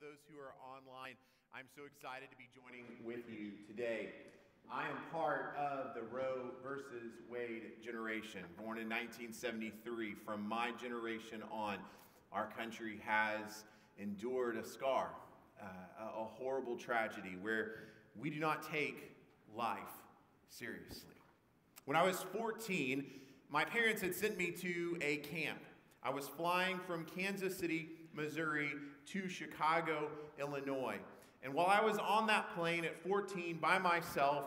those who are online. I'm so excited to be joining with you today. I am part of the Roe versus Wade generation, born in 1973. From my generation on, our country has endured a scar, uh, a horrible tragedy where we do not take life seriously. When I was 14, my parents had sent me to a camp. I was flying from Kansas City, Missouri to Chicago, Illinois. And while I was on that plane at 14 by myself,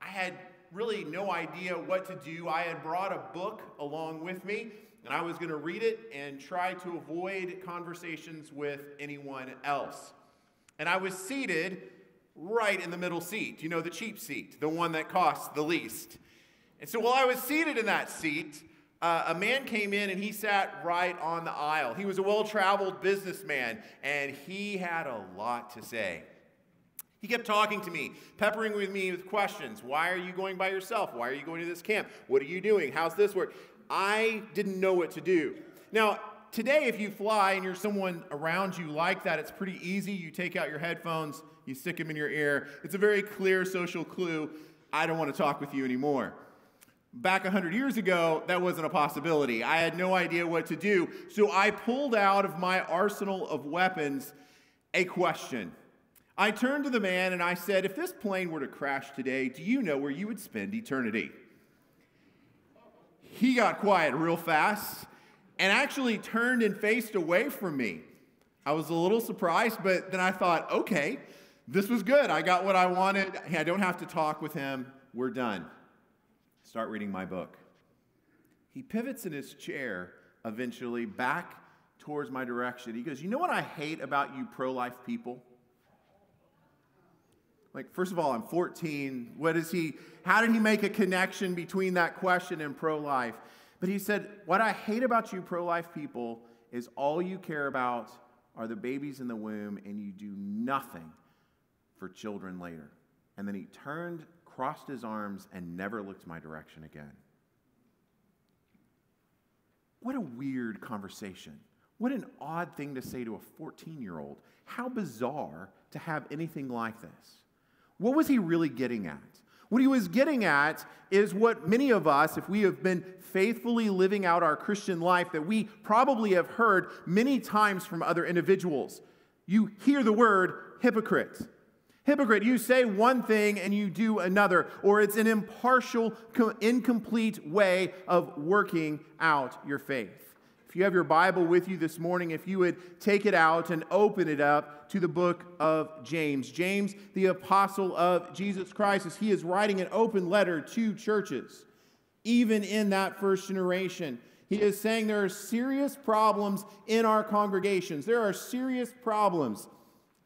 I had really no idea what to do. I had brought a book along with me, and I was going to read it and try to avoid conversations with anyone else. And I was seated right in the middle seat, you know, the cheap seat, the one that costs the least. And so while I was seated in that seat, uh, a man came in and he sat right on the aisle. He was a well traveled businessman and he had a lot to say. He kept talking to me, peppering with me with questions. Why are you going by yourself? Why are you going to this camp? What are you doing? How's this work? I didn't know what to do. Now, today, if you fly and you're someone around you like that, it's pretty easy. You take out your headphones, you stick them in your ear. It's a very clear social clue. I don't want to talk with you anymore. Back 100 years ago, that wasn't a possibility. I had no idea what to do. So I pulled out of my arsenal of weapons a question. I turned to the man and I said, If this plane were to crash today, do you know where you would spend eternity? He got quiet real fast and actually turned and faced away from me. I was a little surprised, but then I thought, okay, this was good. I got what I wanted. I don't have to talk with him. We're done start reading my book. He pivots in his chair eventually back towards my direction. He goes, You know what I hate about you pro life people? Like, first of all, I'm 14. What is he? How did he make a connection between that question and pro life? But he said, What I hate about you pro life people is all you care about are the babies in the womb and you do nothing for children later. And then he turned crossed his arms, and never looked my direction again. What a weird conversation. What an odd thing to say to a 14 year old. How bizarre to have anything like this. What was he really getting at? What he was getting at is what many of us, if we have been faithfully living out our Christian life, that we probably have heard many times from other individuals. You hear the word hypocrite. Hypocrite, you say one thing and you do another, or it's an impartial, incomplete way of working out your faith. If you have your Bible with you this morning, if you would take it out and open it up to the book of James. James, the apostle of Jesus Christ, as he is writing an open letter to churches, even in that first generation. He is saying there are serious problems in our congregations. There are serious problems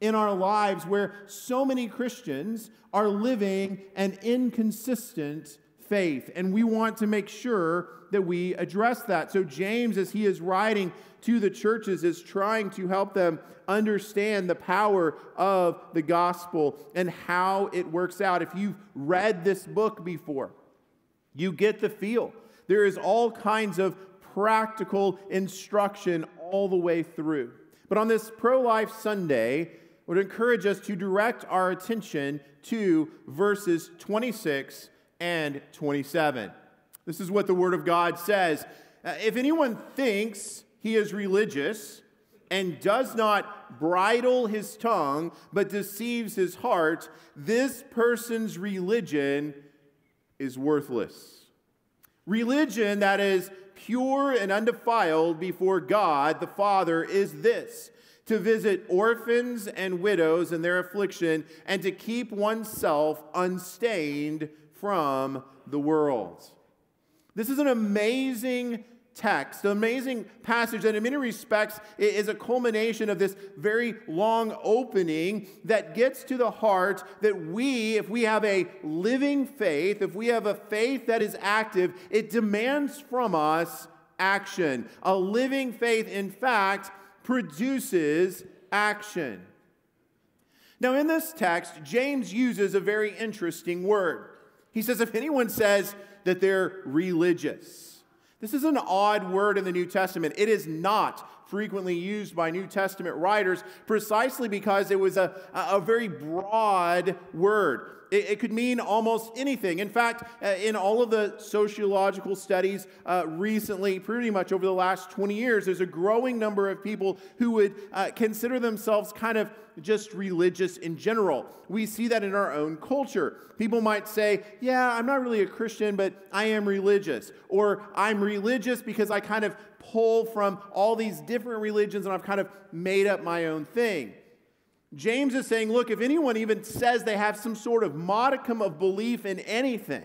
in our lives where so many Christians are living an inconsistent faith. And we want to make sure that we address that. So, James, as he is writing to the churches, is trying to help them understand the power of the gospel and how it works out. If you've read this book before, you get the feel. There is all kinds of practical instruction all the way through. But on this pro life Sunday, would encourage us to direct our attention to verses 26 and 27. This is what the Word of God says. Uh, if anyone thinks he is religious and does not bridle his tongue but deceives his heart, this person's religion is worthless. Religion that is pure and undefiled before God the Father is this to visit orphans and widows in their affliction, and to keep oneself unstained from the world. This is an amazing text, an amazing passage that, in many respects, is a culmination of this very long opening that gets to the heart that we, if we have a living faith, if we have a faith that is active, it demands from us action. A living faith, in fact, produces action. Now, in this text, James uses a very interesting word. He says, if anyone says that they're religious, this is an odd word in the New Testament. It is not frequently used by New Testament writers precisely because it was a, a very broad word. It, it could mean almost anything. In fact, uh, in all of the sociological studies uh, recently, pretty much over the last 20 years, there's a growing number of people who would uh, consider themselves kind of just religious in general. We see that in our own culture. People might say, Yeah, I'm not really a Christian, but I am religious. Or I'm religious because I kind of pull from all these different religions and I've kind of made up my own thing. James is saying, look, if anyone even says they have some sort of modicum of belief in anything,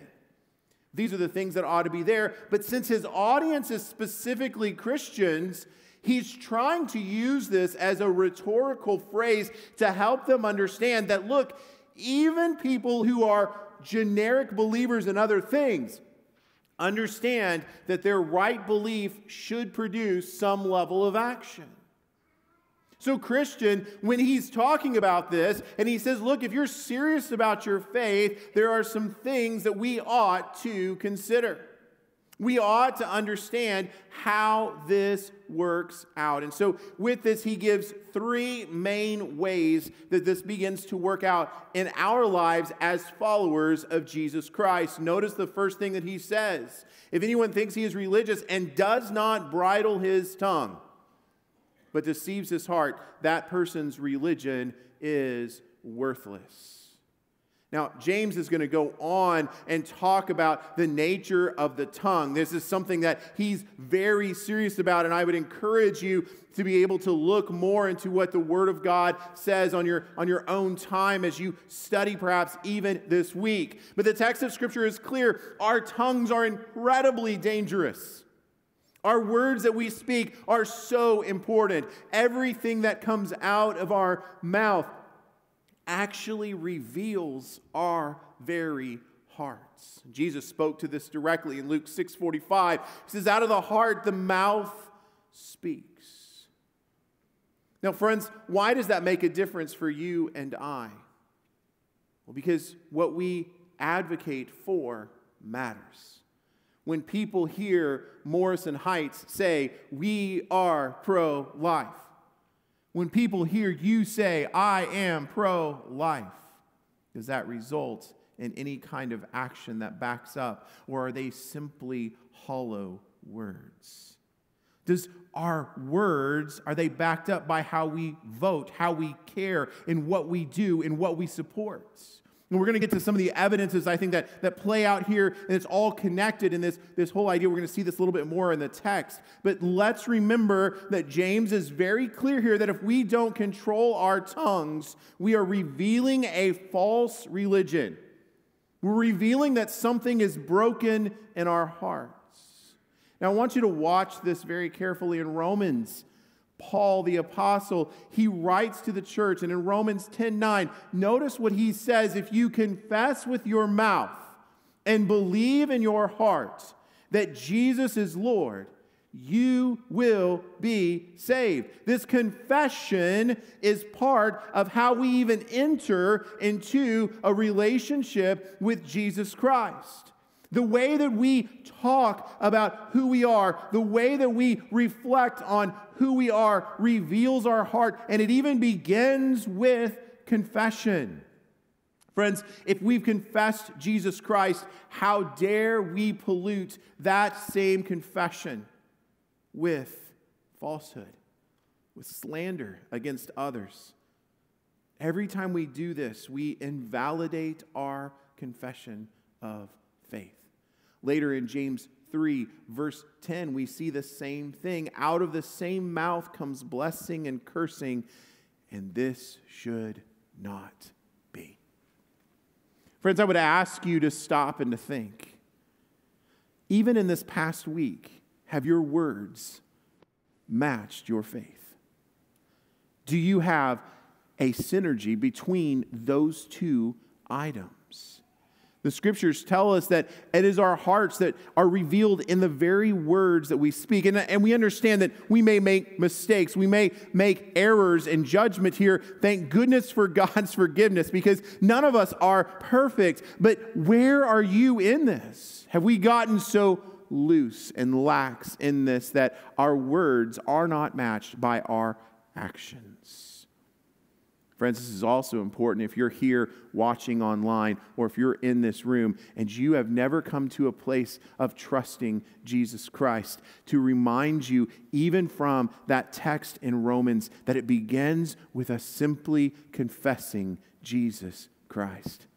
these are the things that ought to be there. But since his audience is specifically Christians, he's trying to use this as a rhetorical phrase to help them understand that, look, even people who are generic believers in other things understand that their right belief should produce some level of action. So, Christian, when he's talking about this and he says, Look, if you're serious about your faith, there are some things that we ought to consider. We ought to understand how this works out. And so, with this, he gives three main ways that this begins to work out in our lives as followers of Jesus Christ. Notice the first thing that he says if anyone thinks he is religious and does not bridle his tongue, but deceives his heart, that person's religion is worthless. Now, James is going to go on and talk about the nature of the tongue. This is something that he's very serious about, and I would encourage you to be able to look more into what the Word of God says on your, on your own time as you study, perhaps even this week. But the text of Scripture is clear our tongues are incredibly dangerous. Our words that we speak are so important. Everything that comes out of our mouth actually reveals our very hearts. Jesus spoke to this directly in Luke 6:45. He says out of the heart the mouth speaks. Now friends, why does that make a difference for you and I? Well, because what we advocate for matters when people hear Morrison Heights say, We are pro life. When people hear you say, I am pro life, does that result in any kind of action that backs up? Or are they simply hollow words? Does our words, are they backed up by how we vote, how we care, in what we do, in what we support? And we're going to get to some of the evidences, I think, that, that play out here, and it's all connected in this, this whole idea. We're going to see this a little bit more in the text. But let's remember that James is very clear here that if we don't control our tongues, we are revealing a false religion. We're revealing that something is broken in our hearts. Now, I want you to watch this very carefully in Romans Paul the apostle, he writes to the church, and in Romans 10 9, notice what he says if you confess with your mouth and believe in your heart that Jesus is Lord, you will be saved. This confession is part of how we even enter into a relationship with Jesus Christ. The way that we talk about who we are, the way that we reflect on who we are, reveals our heart, and it even begins with confession. Friends, if we've confessed Jesus Christ, how dare we pollute that same confession with falsehood, with slander against others? Every time we do this, we invalidate our confession of faith. Later in James 3, verse 10, we see the same thing. Out of the same mouth comes blessing and cursing, and this should not be. Friends, I would ask you to stop and to think. Even in this past week, have your words matched your faith? Do you have a synergy between those two items? The scriptures tell us that it is our hearts that are revealed in the very words that we speak. And, and we understand that we may make mistakes. We may make errors in judgment here. Thank goodness for God's forgiveness because none of us are perfect. But where are you in this? Have we gotten so loose and lax in this that our words are not matched by our actions. Friends, this is also important if you're here watching online or if you're in this room and you have never come to a place of trusting Jesus Christ, to remind you, even from that text in Romans, that it begins with us simply confessing Jesus Christ.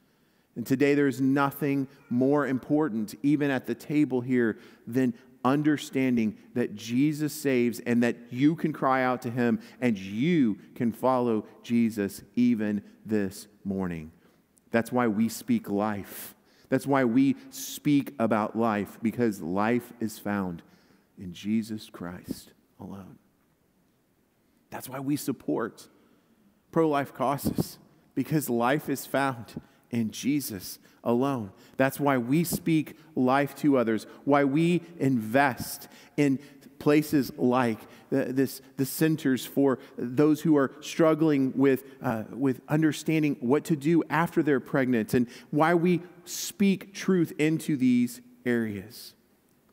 And today, there's nothing more important, even at the table here, than understanding that Jesus saves and that you can cry out to him and you can follow Jesus even this morning. That's why we speak life. That's why we speak about life, because life is found in Jesus Christ alone. That's why we support pro life causes, because life is found in Jesus alone. That's why we speak life to others, why we invest in places like this, the centers for those who are struggling with, uh, with understanding what to do after they're pregnant, and why we speak truth into these areas.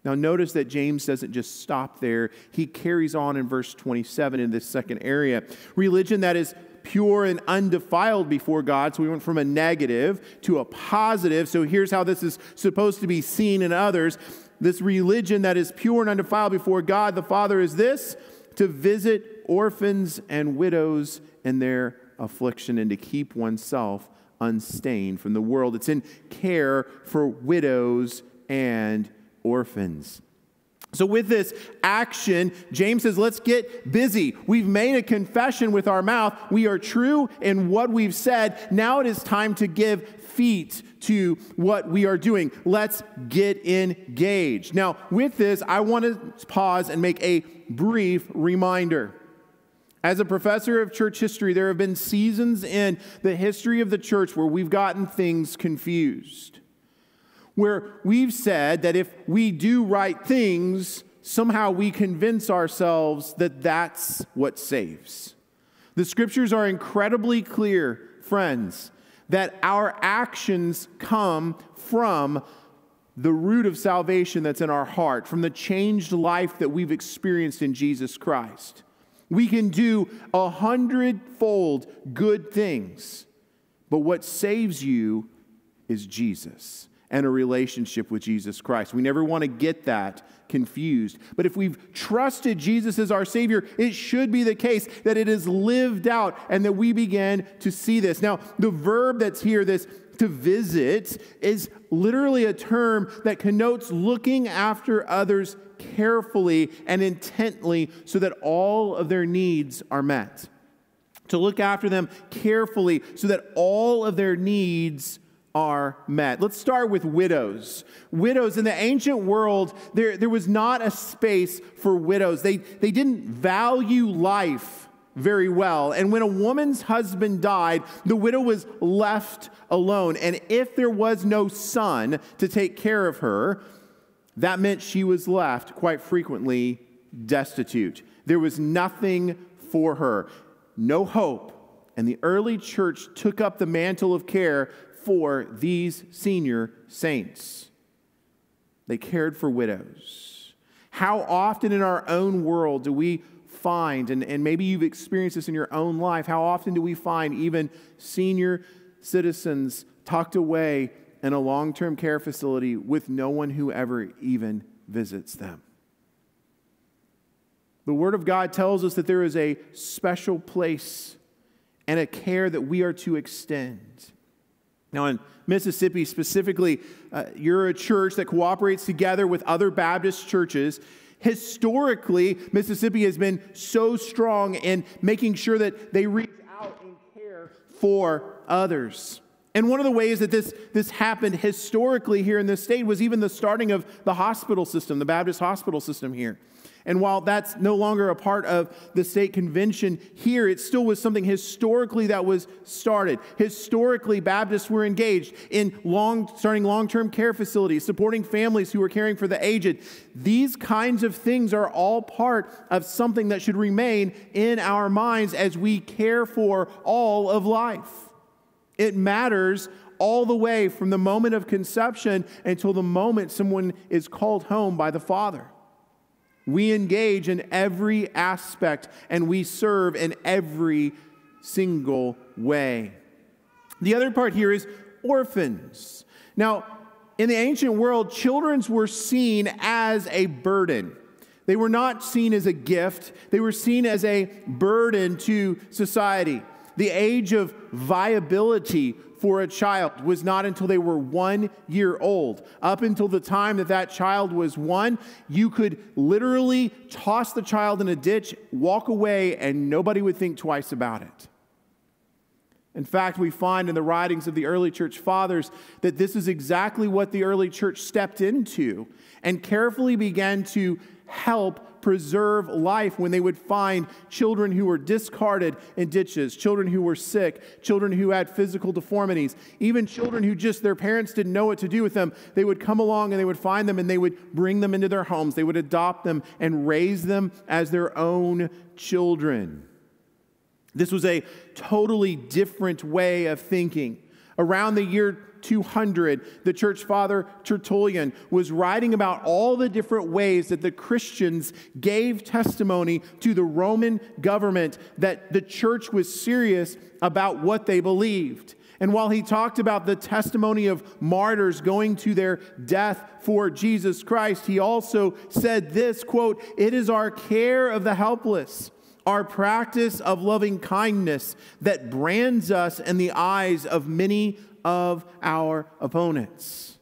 Now, notice that James doesn't just stop there. He carries on in verse 27 in this second area. Religion that is pure and undefiled before God. So we went from a negative to a positive. So here's how this is supposed to be seen in others. This religion that is pure and undefiled before God the Father is this to visit orphans and widows in their affliction and to keep oneself unstained from the world. It's in care for widows and orphans. So, with this action, James says, let's get busy. We've made a confession with our mouth. We are true in what we've said. Now it is time to give feet to what we are doing. Let's get engaged. Now, with this, I want to pause and make a brief reminder. As a professor of church history, there have been seasons in the history of the church where we've gotten things confused where we've said that if we do right things, somehow we convince ourselves that that's what saves. The scriptures are incredibly clear, friends, that our actions come from the root of salvation that's in our heart, from the changed life that we've experienced in Jesus Christ. We can do a hundredfold good things, but what saves you is Jesus and a relationship with Jesus Christ. We never want to get that confused. But if we've trusted Jesus as our Savior, it should be the case that it is lived out and that we begin to see this. Now, the verb that's here, this to visit, is literally a term that connotes looking after others carefully and intently so that all of their needs are met. To look after them carefully so that all of their needs are met. Let's start with widows. Widows, in the ancient world, there, there was not a space for widows. They, they didn't value life very well. And when a woman's husband died, the widow was left alone. And if there was no son to take care of her, that meant she was left quite frequently destitute. There was nothing for her, no hope. And the early church took up the mantle of care for these senior saints. They cared for widows. How often in our own world do we find, and, and maybe you've experienced this in your own life, how often do we find even senior citizens tucked away in a long term care facility with no one who ever even visits them? The Word of God tells us that there is a special place and a care that we are to extend. Now, in Mississippi specifically, uh, you're a church that cooperates together with other Baptist churches. Historically, Mississippi has been so strong in making sure that they reach out and care for others. And one of the ways that this, this happened historically here in this state was even the starting of the hospital system, the Baptist hospital system here. And while that's no longer a part of the state convention here, it still was something historically that was started. Historically, Baptists were engaged in long, starting long term care facilities, supporting families who were caring for the aged. These kinds of things are all part of something that should remain in our minds as we care for all of life. It matters all the way from the moment of conception until the moment someone is called home by the Father. We engage in every aspect and we serve in every single way. The other part here is orphans. Now, in the ancient world, children were seen as a burden. They were not seen as a gift, they were seen as a burden to society. The age of viability for a child was not until they were one year old. Up until the time that that child was one, you could literally toss the child in a ditch, walk away, and nobody would think twice about it. In fact, we find in the writings of the early church fathers that this is exactly what the early church stepped into and carefully began to help preserve life when they would find children who were discarded in ditches, children who were sick, children who had physical deformities, even children who just their parents didn't know what to do with them. They would come along and they would find them and they would bring them into their homes. They would adopt them and raise them as their own children. This was a totally different way of thinking. Around the year 200, the church father Tertullian was writing about all the different ways that the Christians gave testimony to the Roman government that the church was serious about what they believed. And while he talked about the testimony of martyrs going to their death for Jesus Christ, he also said this quote, It is our care of the helpless our practice of loving kindness that brands us in the eyes of many of our opponents.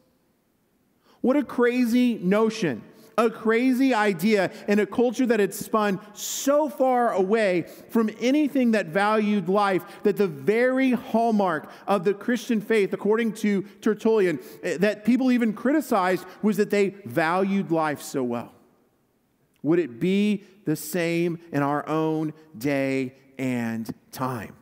What a crazy notion, a crazy idea in a culture that had spun so far away from anything that valued life that the very hallmark of the Christian faith, according to Tertullian, eh, that people even criticized was that they valued life so well. Would it be the same in our own day and time?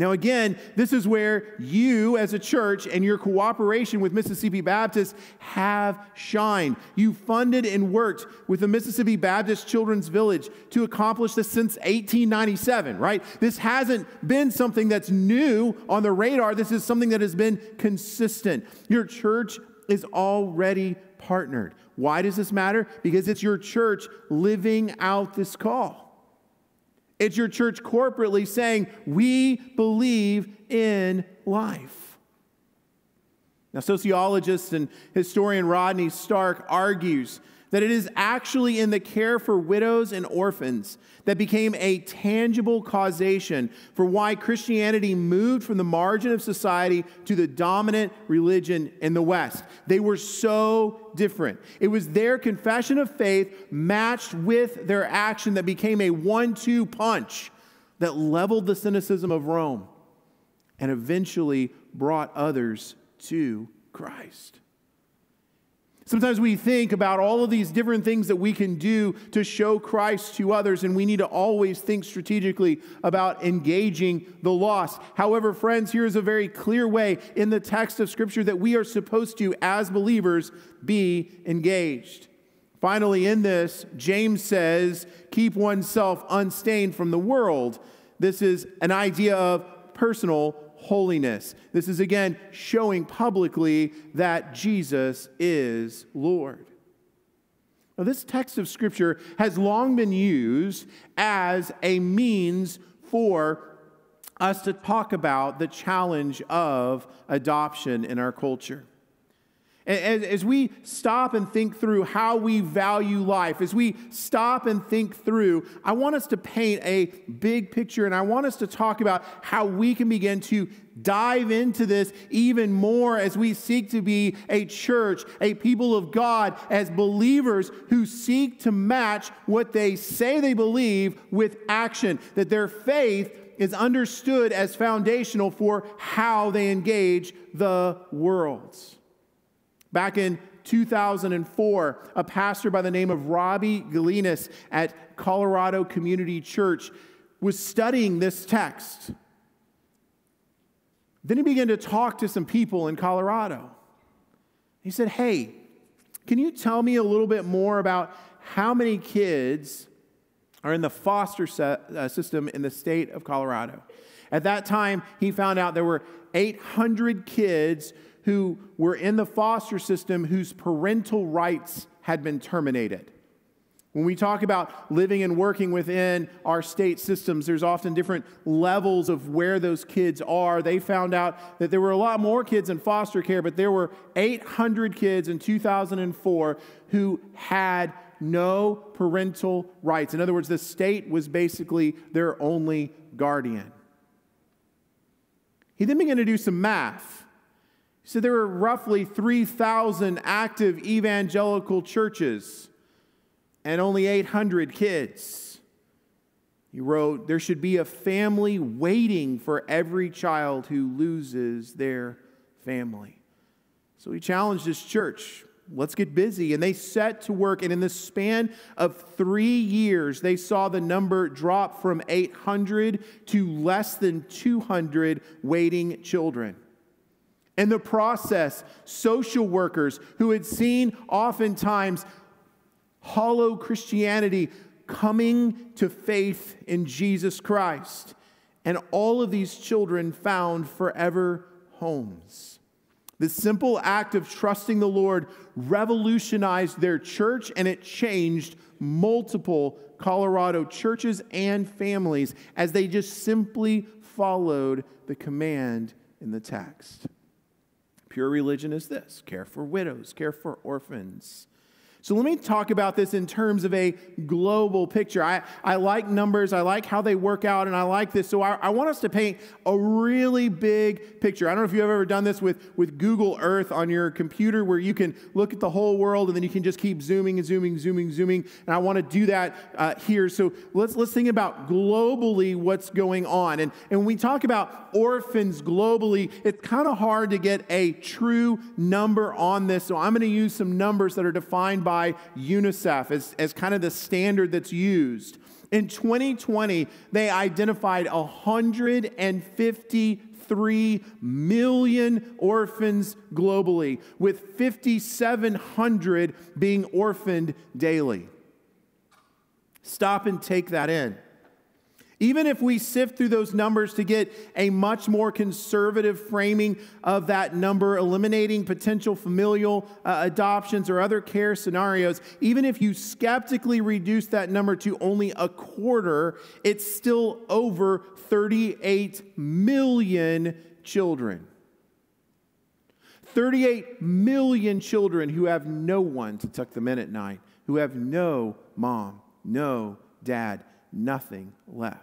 Now, again, this is where you as a church and your cooperation with Mississippi Baptist have shined. You funded and worked with the Mississippi Baptist Children's Village to accomplish this since 1897, right? This hasn't been something that's new on the radar. This is something that has been consistent. Your church is already partnered. Why does this matter? Because it's your church living out this call. It's your church corporately saying, We believe in life. Now, sociologist and historian Rodney Stark argues that it is actually in the care for widows and orphans that became a tangible causation for why Christianity moved from the margin of society to the dominant religion in the West. They were so different. It was their confession of faith matched with their action that became a one two punch that leveled the cynicism of Rome and eventually brought others to Christ. Sometimes we think about all of these different things that we can do to show Christ to others, and we need to always think strategically about engaging the lost. However, friends, here is a very clear way in the text of Scripture that we are supposed to, as believers, be engaged. Finally, in this, James says, keep oneself unstained from the world. This is an idea of personal holiness. This is again showing publicly that Jesus is Lord. Now, this text of Scripture has long been used as a means for us to talk about the challenge of adoption in our culture. As, as, we stop and think through how we value life, as we stop and think through, I want us to paint a big picture and I want us to talk about how we can begin to dive into this even more as we seek to be a church, a people of God, as believers who seek to match what they say they believe with action, that their faith is understood as foundational for how they engage the world. Back in 2004, a pastor by the name of Robbie Gelinas at Colorado Community Church was studying this text. Then he began to talk to some people in Colorado. He said, Hey, can you tell me a little bit more about how many kids are in the foster uh, system in the state of Colorado? At that time, he found out there were 800 kids who were in the foster system whose parental rights had been terminated. When we talk about living and working within our state systems, there's often different levels of where those kids are. They found out that there were a lot more kids in foster care, but there were 800 kids in 2004 who had no parental rights. In other words, the state was basically their only guardian. He then began to do some math. Said there were roughly 3,000 active evangelical churches and only 800 kids. He wrote, There should be a family waiting for every child who loses their family. So he challenged his church let's get busy. And they set to work. And in the span of three years, they saw the number drop from 800 to less than 200 waiting children. In the process, social workers who had seen oftentimes hollow Christianity coming to faith in Jesus Christ. And all of these children found forever homes. The simple act of trusting the Lord revolutionized their church and it changed multiple Colorado churches and families as they just simply followed the command in the text. Pure religion is this care for widows, care for orphans, so let me talk about this in terms of a global picture. I, I like numbers, I like how they work out, and I like this. So I, I want us to paint a really big picture. I don't know if you've ever done this with, with Google Earth on your computer where you can look at the whole world and then you can just keep zooming and zooming, zooming, zooming. And I want to do that uh, here. So let's, let's think about globally what's going on. And, and when we talk about orphans globally, it's kind of hard to get a true number on this. So I'm going to use some numbers that are defined by by UNICEF as, as kind of the standard that's used. In 2020, they identified 153 million orphans globally, with 5,700 being orphaned daily. Stop and take that in. Even if we sift through those numbers to get a much more conservative framing of that number, eliminating potential familial uh, adoptions or other care scenarios, even if you skeptically reduce that number to only a quarter, it's still over 38 million children. 38 million children who have no one to tuck them in at night, who have no mom, no dad, nothing left.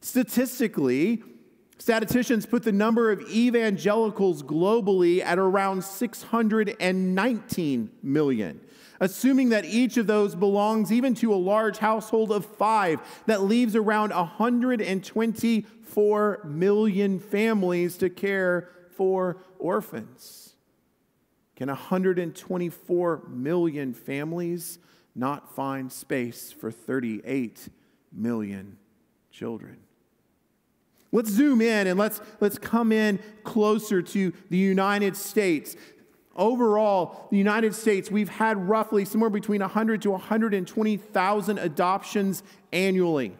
Statistically, statisticians put the number of evangelicals globally at around 619 million. Assuming that each of those belongs even to a large household of five, that leaves around 124 million families to care for orphans. Can 124 million families not find space for 38 million children? Let's zoom in and let's, let's come in closer to the United States. Overall, the United States, we've had roughly somewhere between 100 to 120,000 adoptions annually.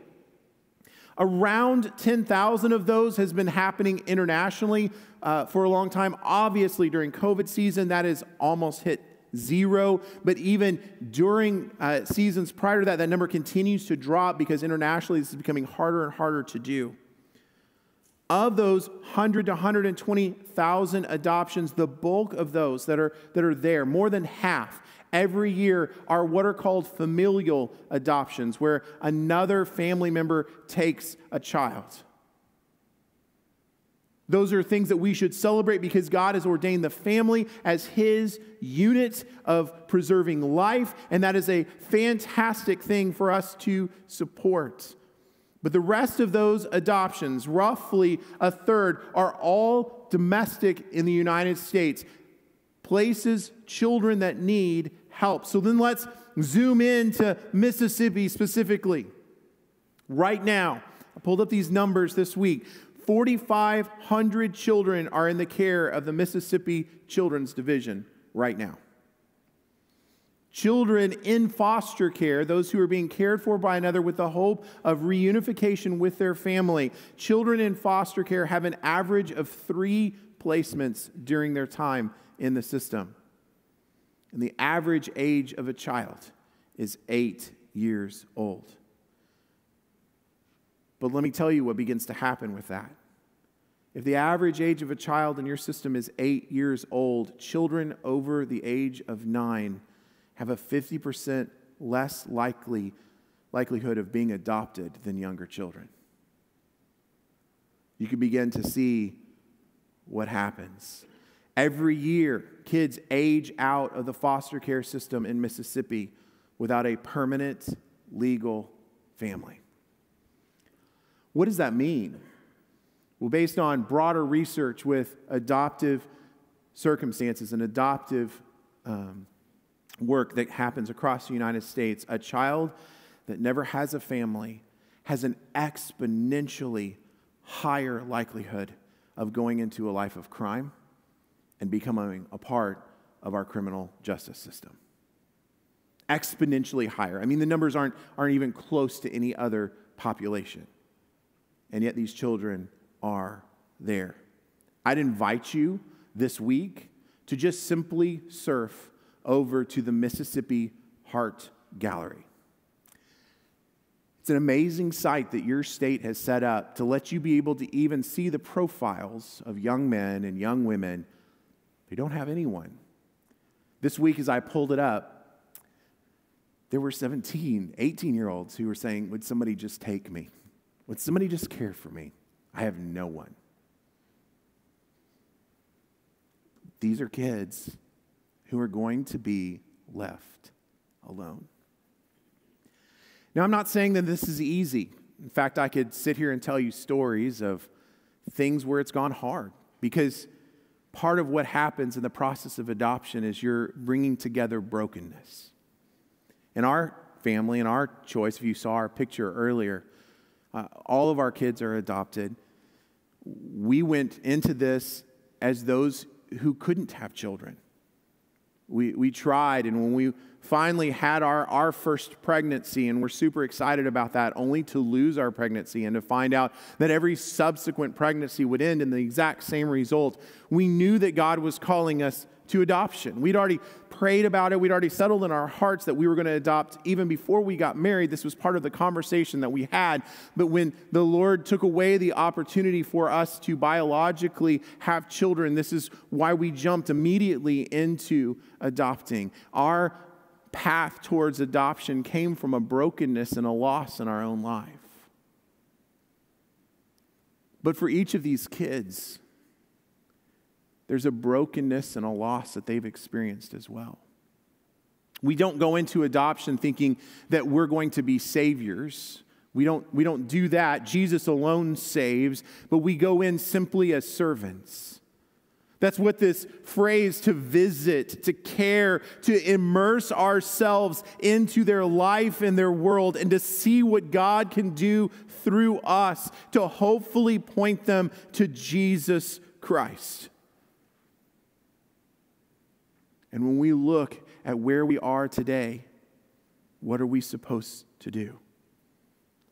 Around 10,000 of those has been happening internationally uh, for a long time. Obviously, during COVID season, that has almost hit zero. But even during uh, seasons prior to that, that number continues to drop because internationally this is becoming harder and harder to do. Of those 100 to 120,000 adoptions, the bulk of those that are, that are there, more than half, every year are what are called familial adoptions, where another family member takes a child. Those are things that we should celebrate because God has ordained the family as His unit of preserving life, and that is a fantastic thing for us to support. But the rest of those adoptions, roughly a third, are all domestic in the United States, places children that need help. So then let's zoom in to Mississippi specifically. Right now, I pulled up these numbers this week. 4,500 children are in the care of the Mississippi Children's Division right now. Children in foster care, those who are being cared for by another with the hope of reunification with their family. Children in foster care have an average of three placements during their time in the system. And the average age of a child is eight years old. But let me tell you what begins to happen with that. If the average age of a child in your system is eight years old, children over the age of nine have a 50% less likely likelihood of being adopted than younger children. You can begin to see what happens. Every year, kids age out of the foster care system in Mississippi without a permanent legal family. What does that mean? Well, based on broader research with adoptive circumstances and adoptive um, work that happens across the United States, a child that never has a family has an exponentially higher likelihood of going into a life of crime and becoming a part of our criminal justice system. Exponentially higher. I mean, the numbers aren't, aren't even close to any other population. And yet, these children are there. I'd invite you this week to just simply surf over to the Mississippi Heart Gallery. It's an amazing site that your state has set up to let you be able to even see the profiles of young men and young women who don't have anyone. This week, as I pulled it up, there were 17, 18 year olds who were saying, Would somebody just take me? Would somebody just care for me? I have no one. These are kids who are going to be left alone. Now, I'm not saying that this is easy. In fact, I could sit here and tell you stories of things where it's gone hard because part of what happens in the process of adoption is you're bringing together brokenness. In our family, in our choice, if you saw our picture earlier, uh, all of our kids are adopted. We went into this as those who couldn't have children. We, we tried, and when we finally had our, our first pregnancy, and we're super excited about that, only to lose our pregnancy and to find out that every subsequent pregnancy would end in the exact same result, we knew that God was calling us to adoption. We'd already prayed about it, we'd already settled in our hearts that we were going to adopt even before we got married. This was part of the conversation that we had. But when the Lord took away the opportunity for us to biologically have children, this is why we jumped immediately into adopting. Our path towards adoption came from a brokenness and a loss in our own life. But for each of these kids, there's a brokenness and a loss that they've experienced as well. We don't go into adoption thinking that we're going to be saviors. We don't, we don't do that. Jesus alone saves, but we go in simply as servants. That's what this phrase to visit, to care, to immerse ourselves into their life and their world, and to see what God can do through us to hopefully point them to Jesus Christ. And when we look at where we are today, what are we supposed to do?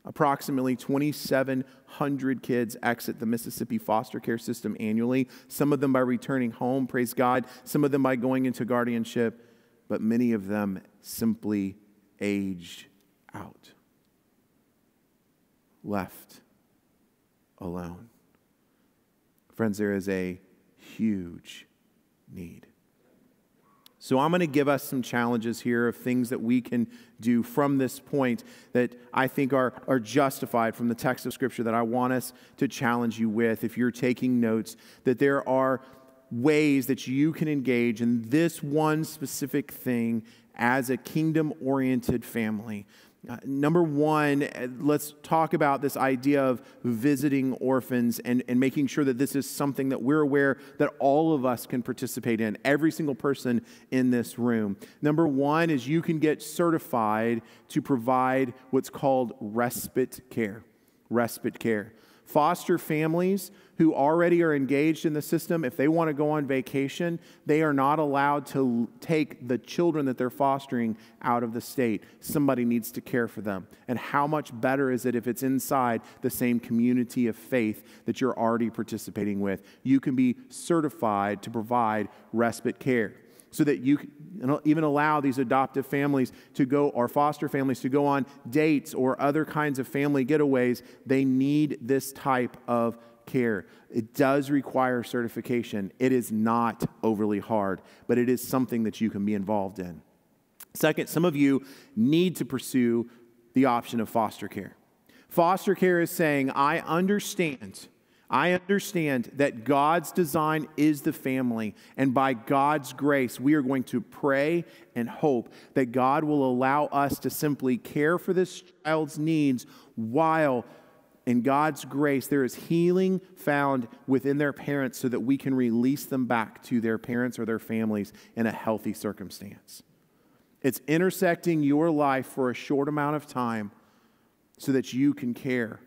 Approximately 2,700 kids exit the Mississippi foster care system annually, some of them by returning home, praise God, some of them by going into guardianship, but many of them simply age out, left alone. Friends, there is a huge need. So, I'm going to give us some challenges here of things that we can do from this point that I think are, are justified from the text of Scripture that I want us to challenge you with. If you're taking notes, that there are ways that you can engage in this one specific thing as a kingdom oriented family uh, number one, uh, let's talk about this idea of visiting orphans and, and making sure that this is something that we're aware that all of us can participate in, every single person in this room. Number one is you can get certified to provide what's called respite care. Respite care. Foster families who already are engaged in the system, if they want to go on vacation, they are not allowed to take the children that they're fostering out of the state. Somebody needs to care for them. And how much better is it if it's inside the same community of faith that you're already participating with? You can be certified to provide respite care so that you can even allow these adoptive families to go or foster families to go on dates or other kinds of family getaways they need this type of care. It does require certification. It is not overly hard, but it is something that you can be involved in. Second, some of you need to pursue the option of foster care. Foster care is saying, I understand. I understand that God's design is the family, and by God's grace, we are going to pray and hope that God will allow us to simply care for this child's needs while in God's grace, there is healing found within their parents so that we can release them back to their parents or their families in a healthy circumstance. It's intersecting your life for a short amount of time so that you can care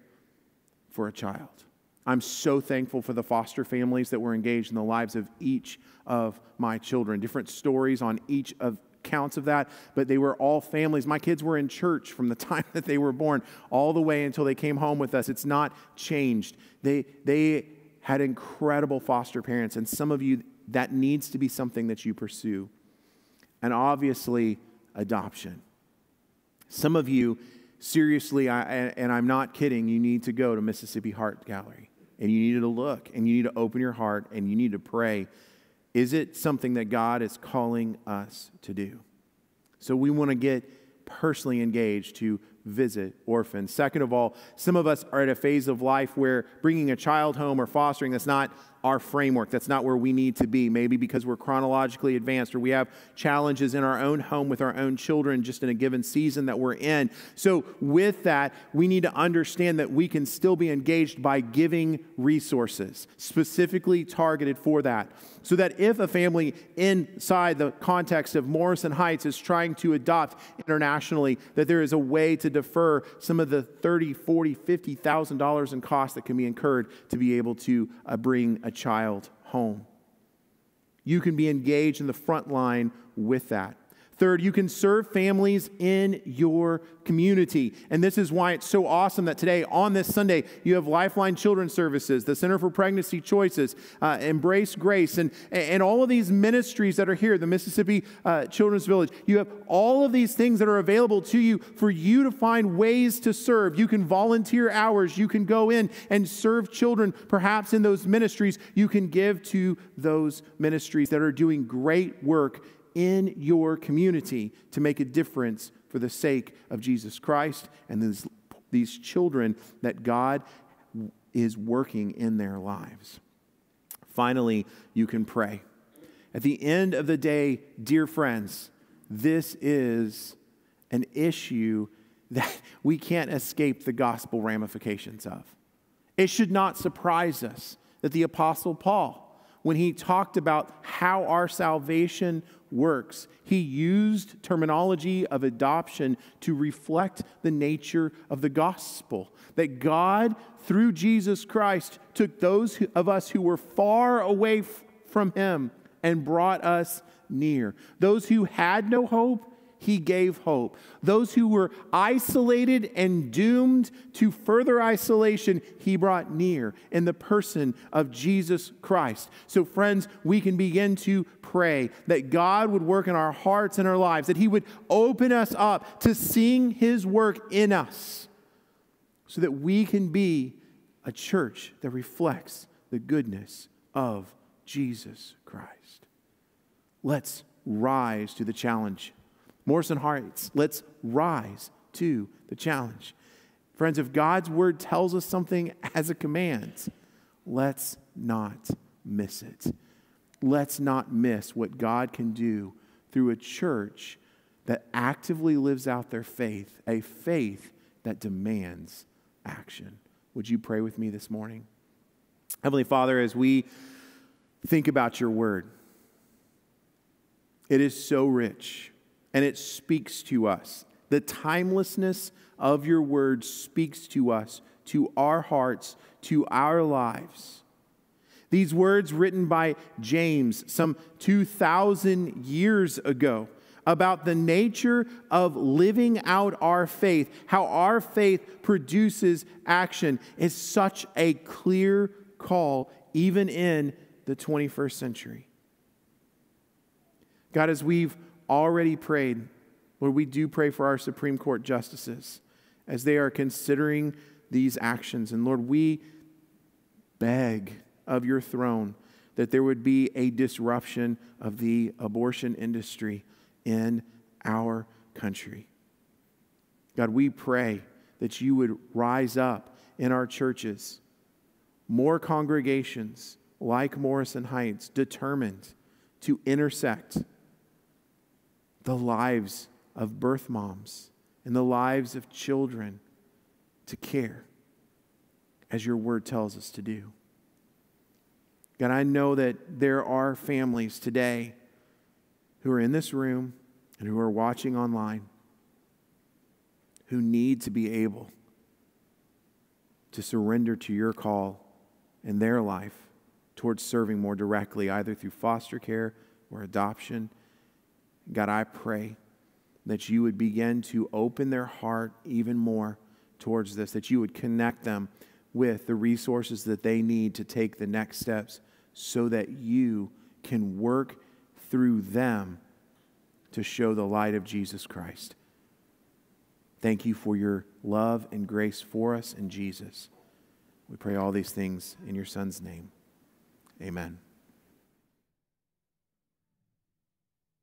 for a child. I'm so thankful for the foster families that were engaged in the lives of each of my children. Different stories on each of counts of that, but they were all families. My kids were in church from the time that they were born all the way until they came home with us. It's not changed. They, they had incredible foster parents, and some of you, that needs to be something that you pursue. And obviously, adoption. Some of you, seriously, I, and I'm not kidding, you need to go to Mississippi Heart Gallery and you need to look and you need to open your heart and you need to pray is it something that God is calling us to do? So we want to get personally engaged to visit orphans. Second of all, some of us are at a phase of life where bringing a child home or fostering that's not our framework. That's not where we need to be, maybe because we're chronologically advanced or we have challenges in our own home with our own children just in a given season that we're in. So, with that, we need to understand that we can still be engaged by giving resources specifically targeted for that. So that if a family inside the context of Morrison Heights is trying to adopt internationally, that there is a way to defer some of the 30, 40, 50,000 dollars in costs that can be incurred to be able to uh, bring a child home. You can be engaged in the front line with that. Third, you can serve families in your community. And this is why it's so awesome that today, on this Sunday, you have Lifeline Children's Services, the Center for Pregnancy Choices, uh, Embrace Grace, and, and all of these ministries that are here, the Mississippi uh, Children's Village. You have all of these things that are available to you for you to find ways to serve. You can volunteer hours, you can go in and serve children, perhaps in those ministries. You can give to those ministries that are doing great work in your community to make a difference for the sake of Jesus Christ and these, these children that God is working in their lives. Finally, you can pray. At the end of the day, dear friends, this is an issue that we can't escape the gospel ramifications of. It should not surprise us that the Apostle Paul, when he talked about how our salvation works. He used terminology of adoption to reflect the nature of the gospel. That God, through Jesus Christ, took those of us who were far away from Him and brought us near. Those who had no hope, he gave hope. Those who were isolated and doomed to further isolation, he brought near in the person of Jesus Christ. So, friends, we can begin to pray that God would work in our hearts and our lives, that he would open us up to seeing his work in us, so that we can be a church that reflects the goodness of Jesus Christ. Let's rise to the challenge Morrison Heights, let's rise to the challenge. Friends, if God's word tells us something as a command, let's not miss it. Let's not miss what God can do through a church that actively lives out their faith, a faith that demands action. Would you pray with me this morning? Heavenly Father, as we think about your word, it is so rich and it speaks to us. The timelessness of your word speaks to us, to our hearts, to our lives. These words written by James some 2,000 years ago about the nature of living out our faith, how our faith produces action, is such a clear call, even in the 21st century. God, as we've already prayed, Lord, we do pray for our Supreme Court justices as they are considering these actions. And Lord, we beg of your throne that there would be a disruption of the abortion industry in our country. God, we pray that you would rise up in our churches, more congregations like Morrison Heights, determined to intersect the lives of birth moms and the lives of children to care as your word tells us to do. God, I know that there are families today who are in this room and who are watching online who need to be able to surrender to your call in their life towards serving more directly, either through foster care or adoption. God, I pray that you would begin to open their heart even more towards this, that you would connect them with the resources that they need to take the next steps so that you can work through them to show the light of Jesus Christ. Thank you for your love and grace for us in Jesus. We pray all these things in your Son's name. Amen.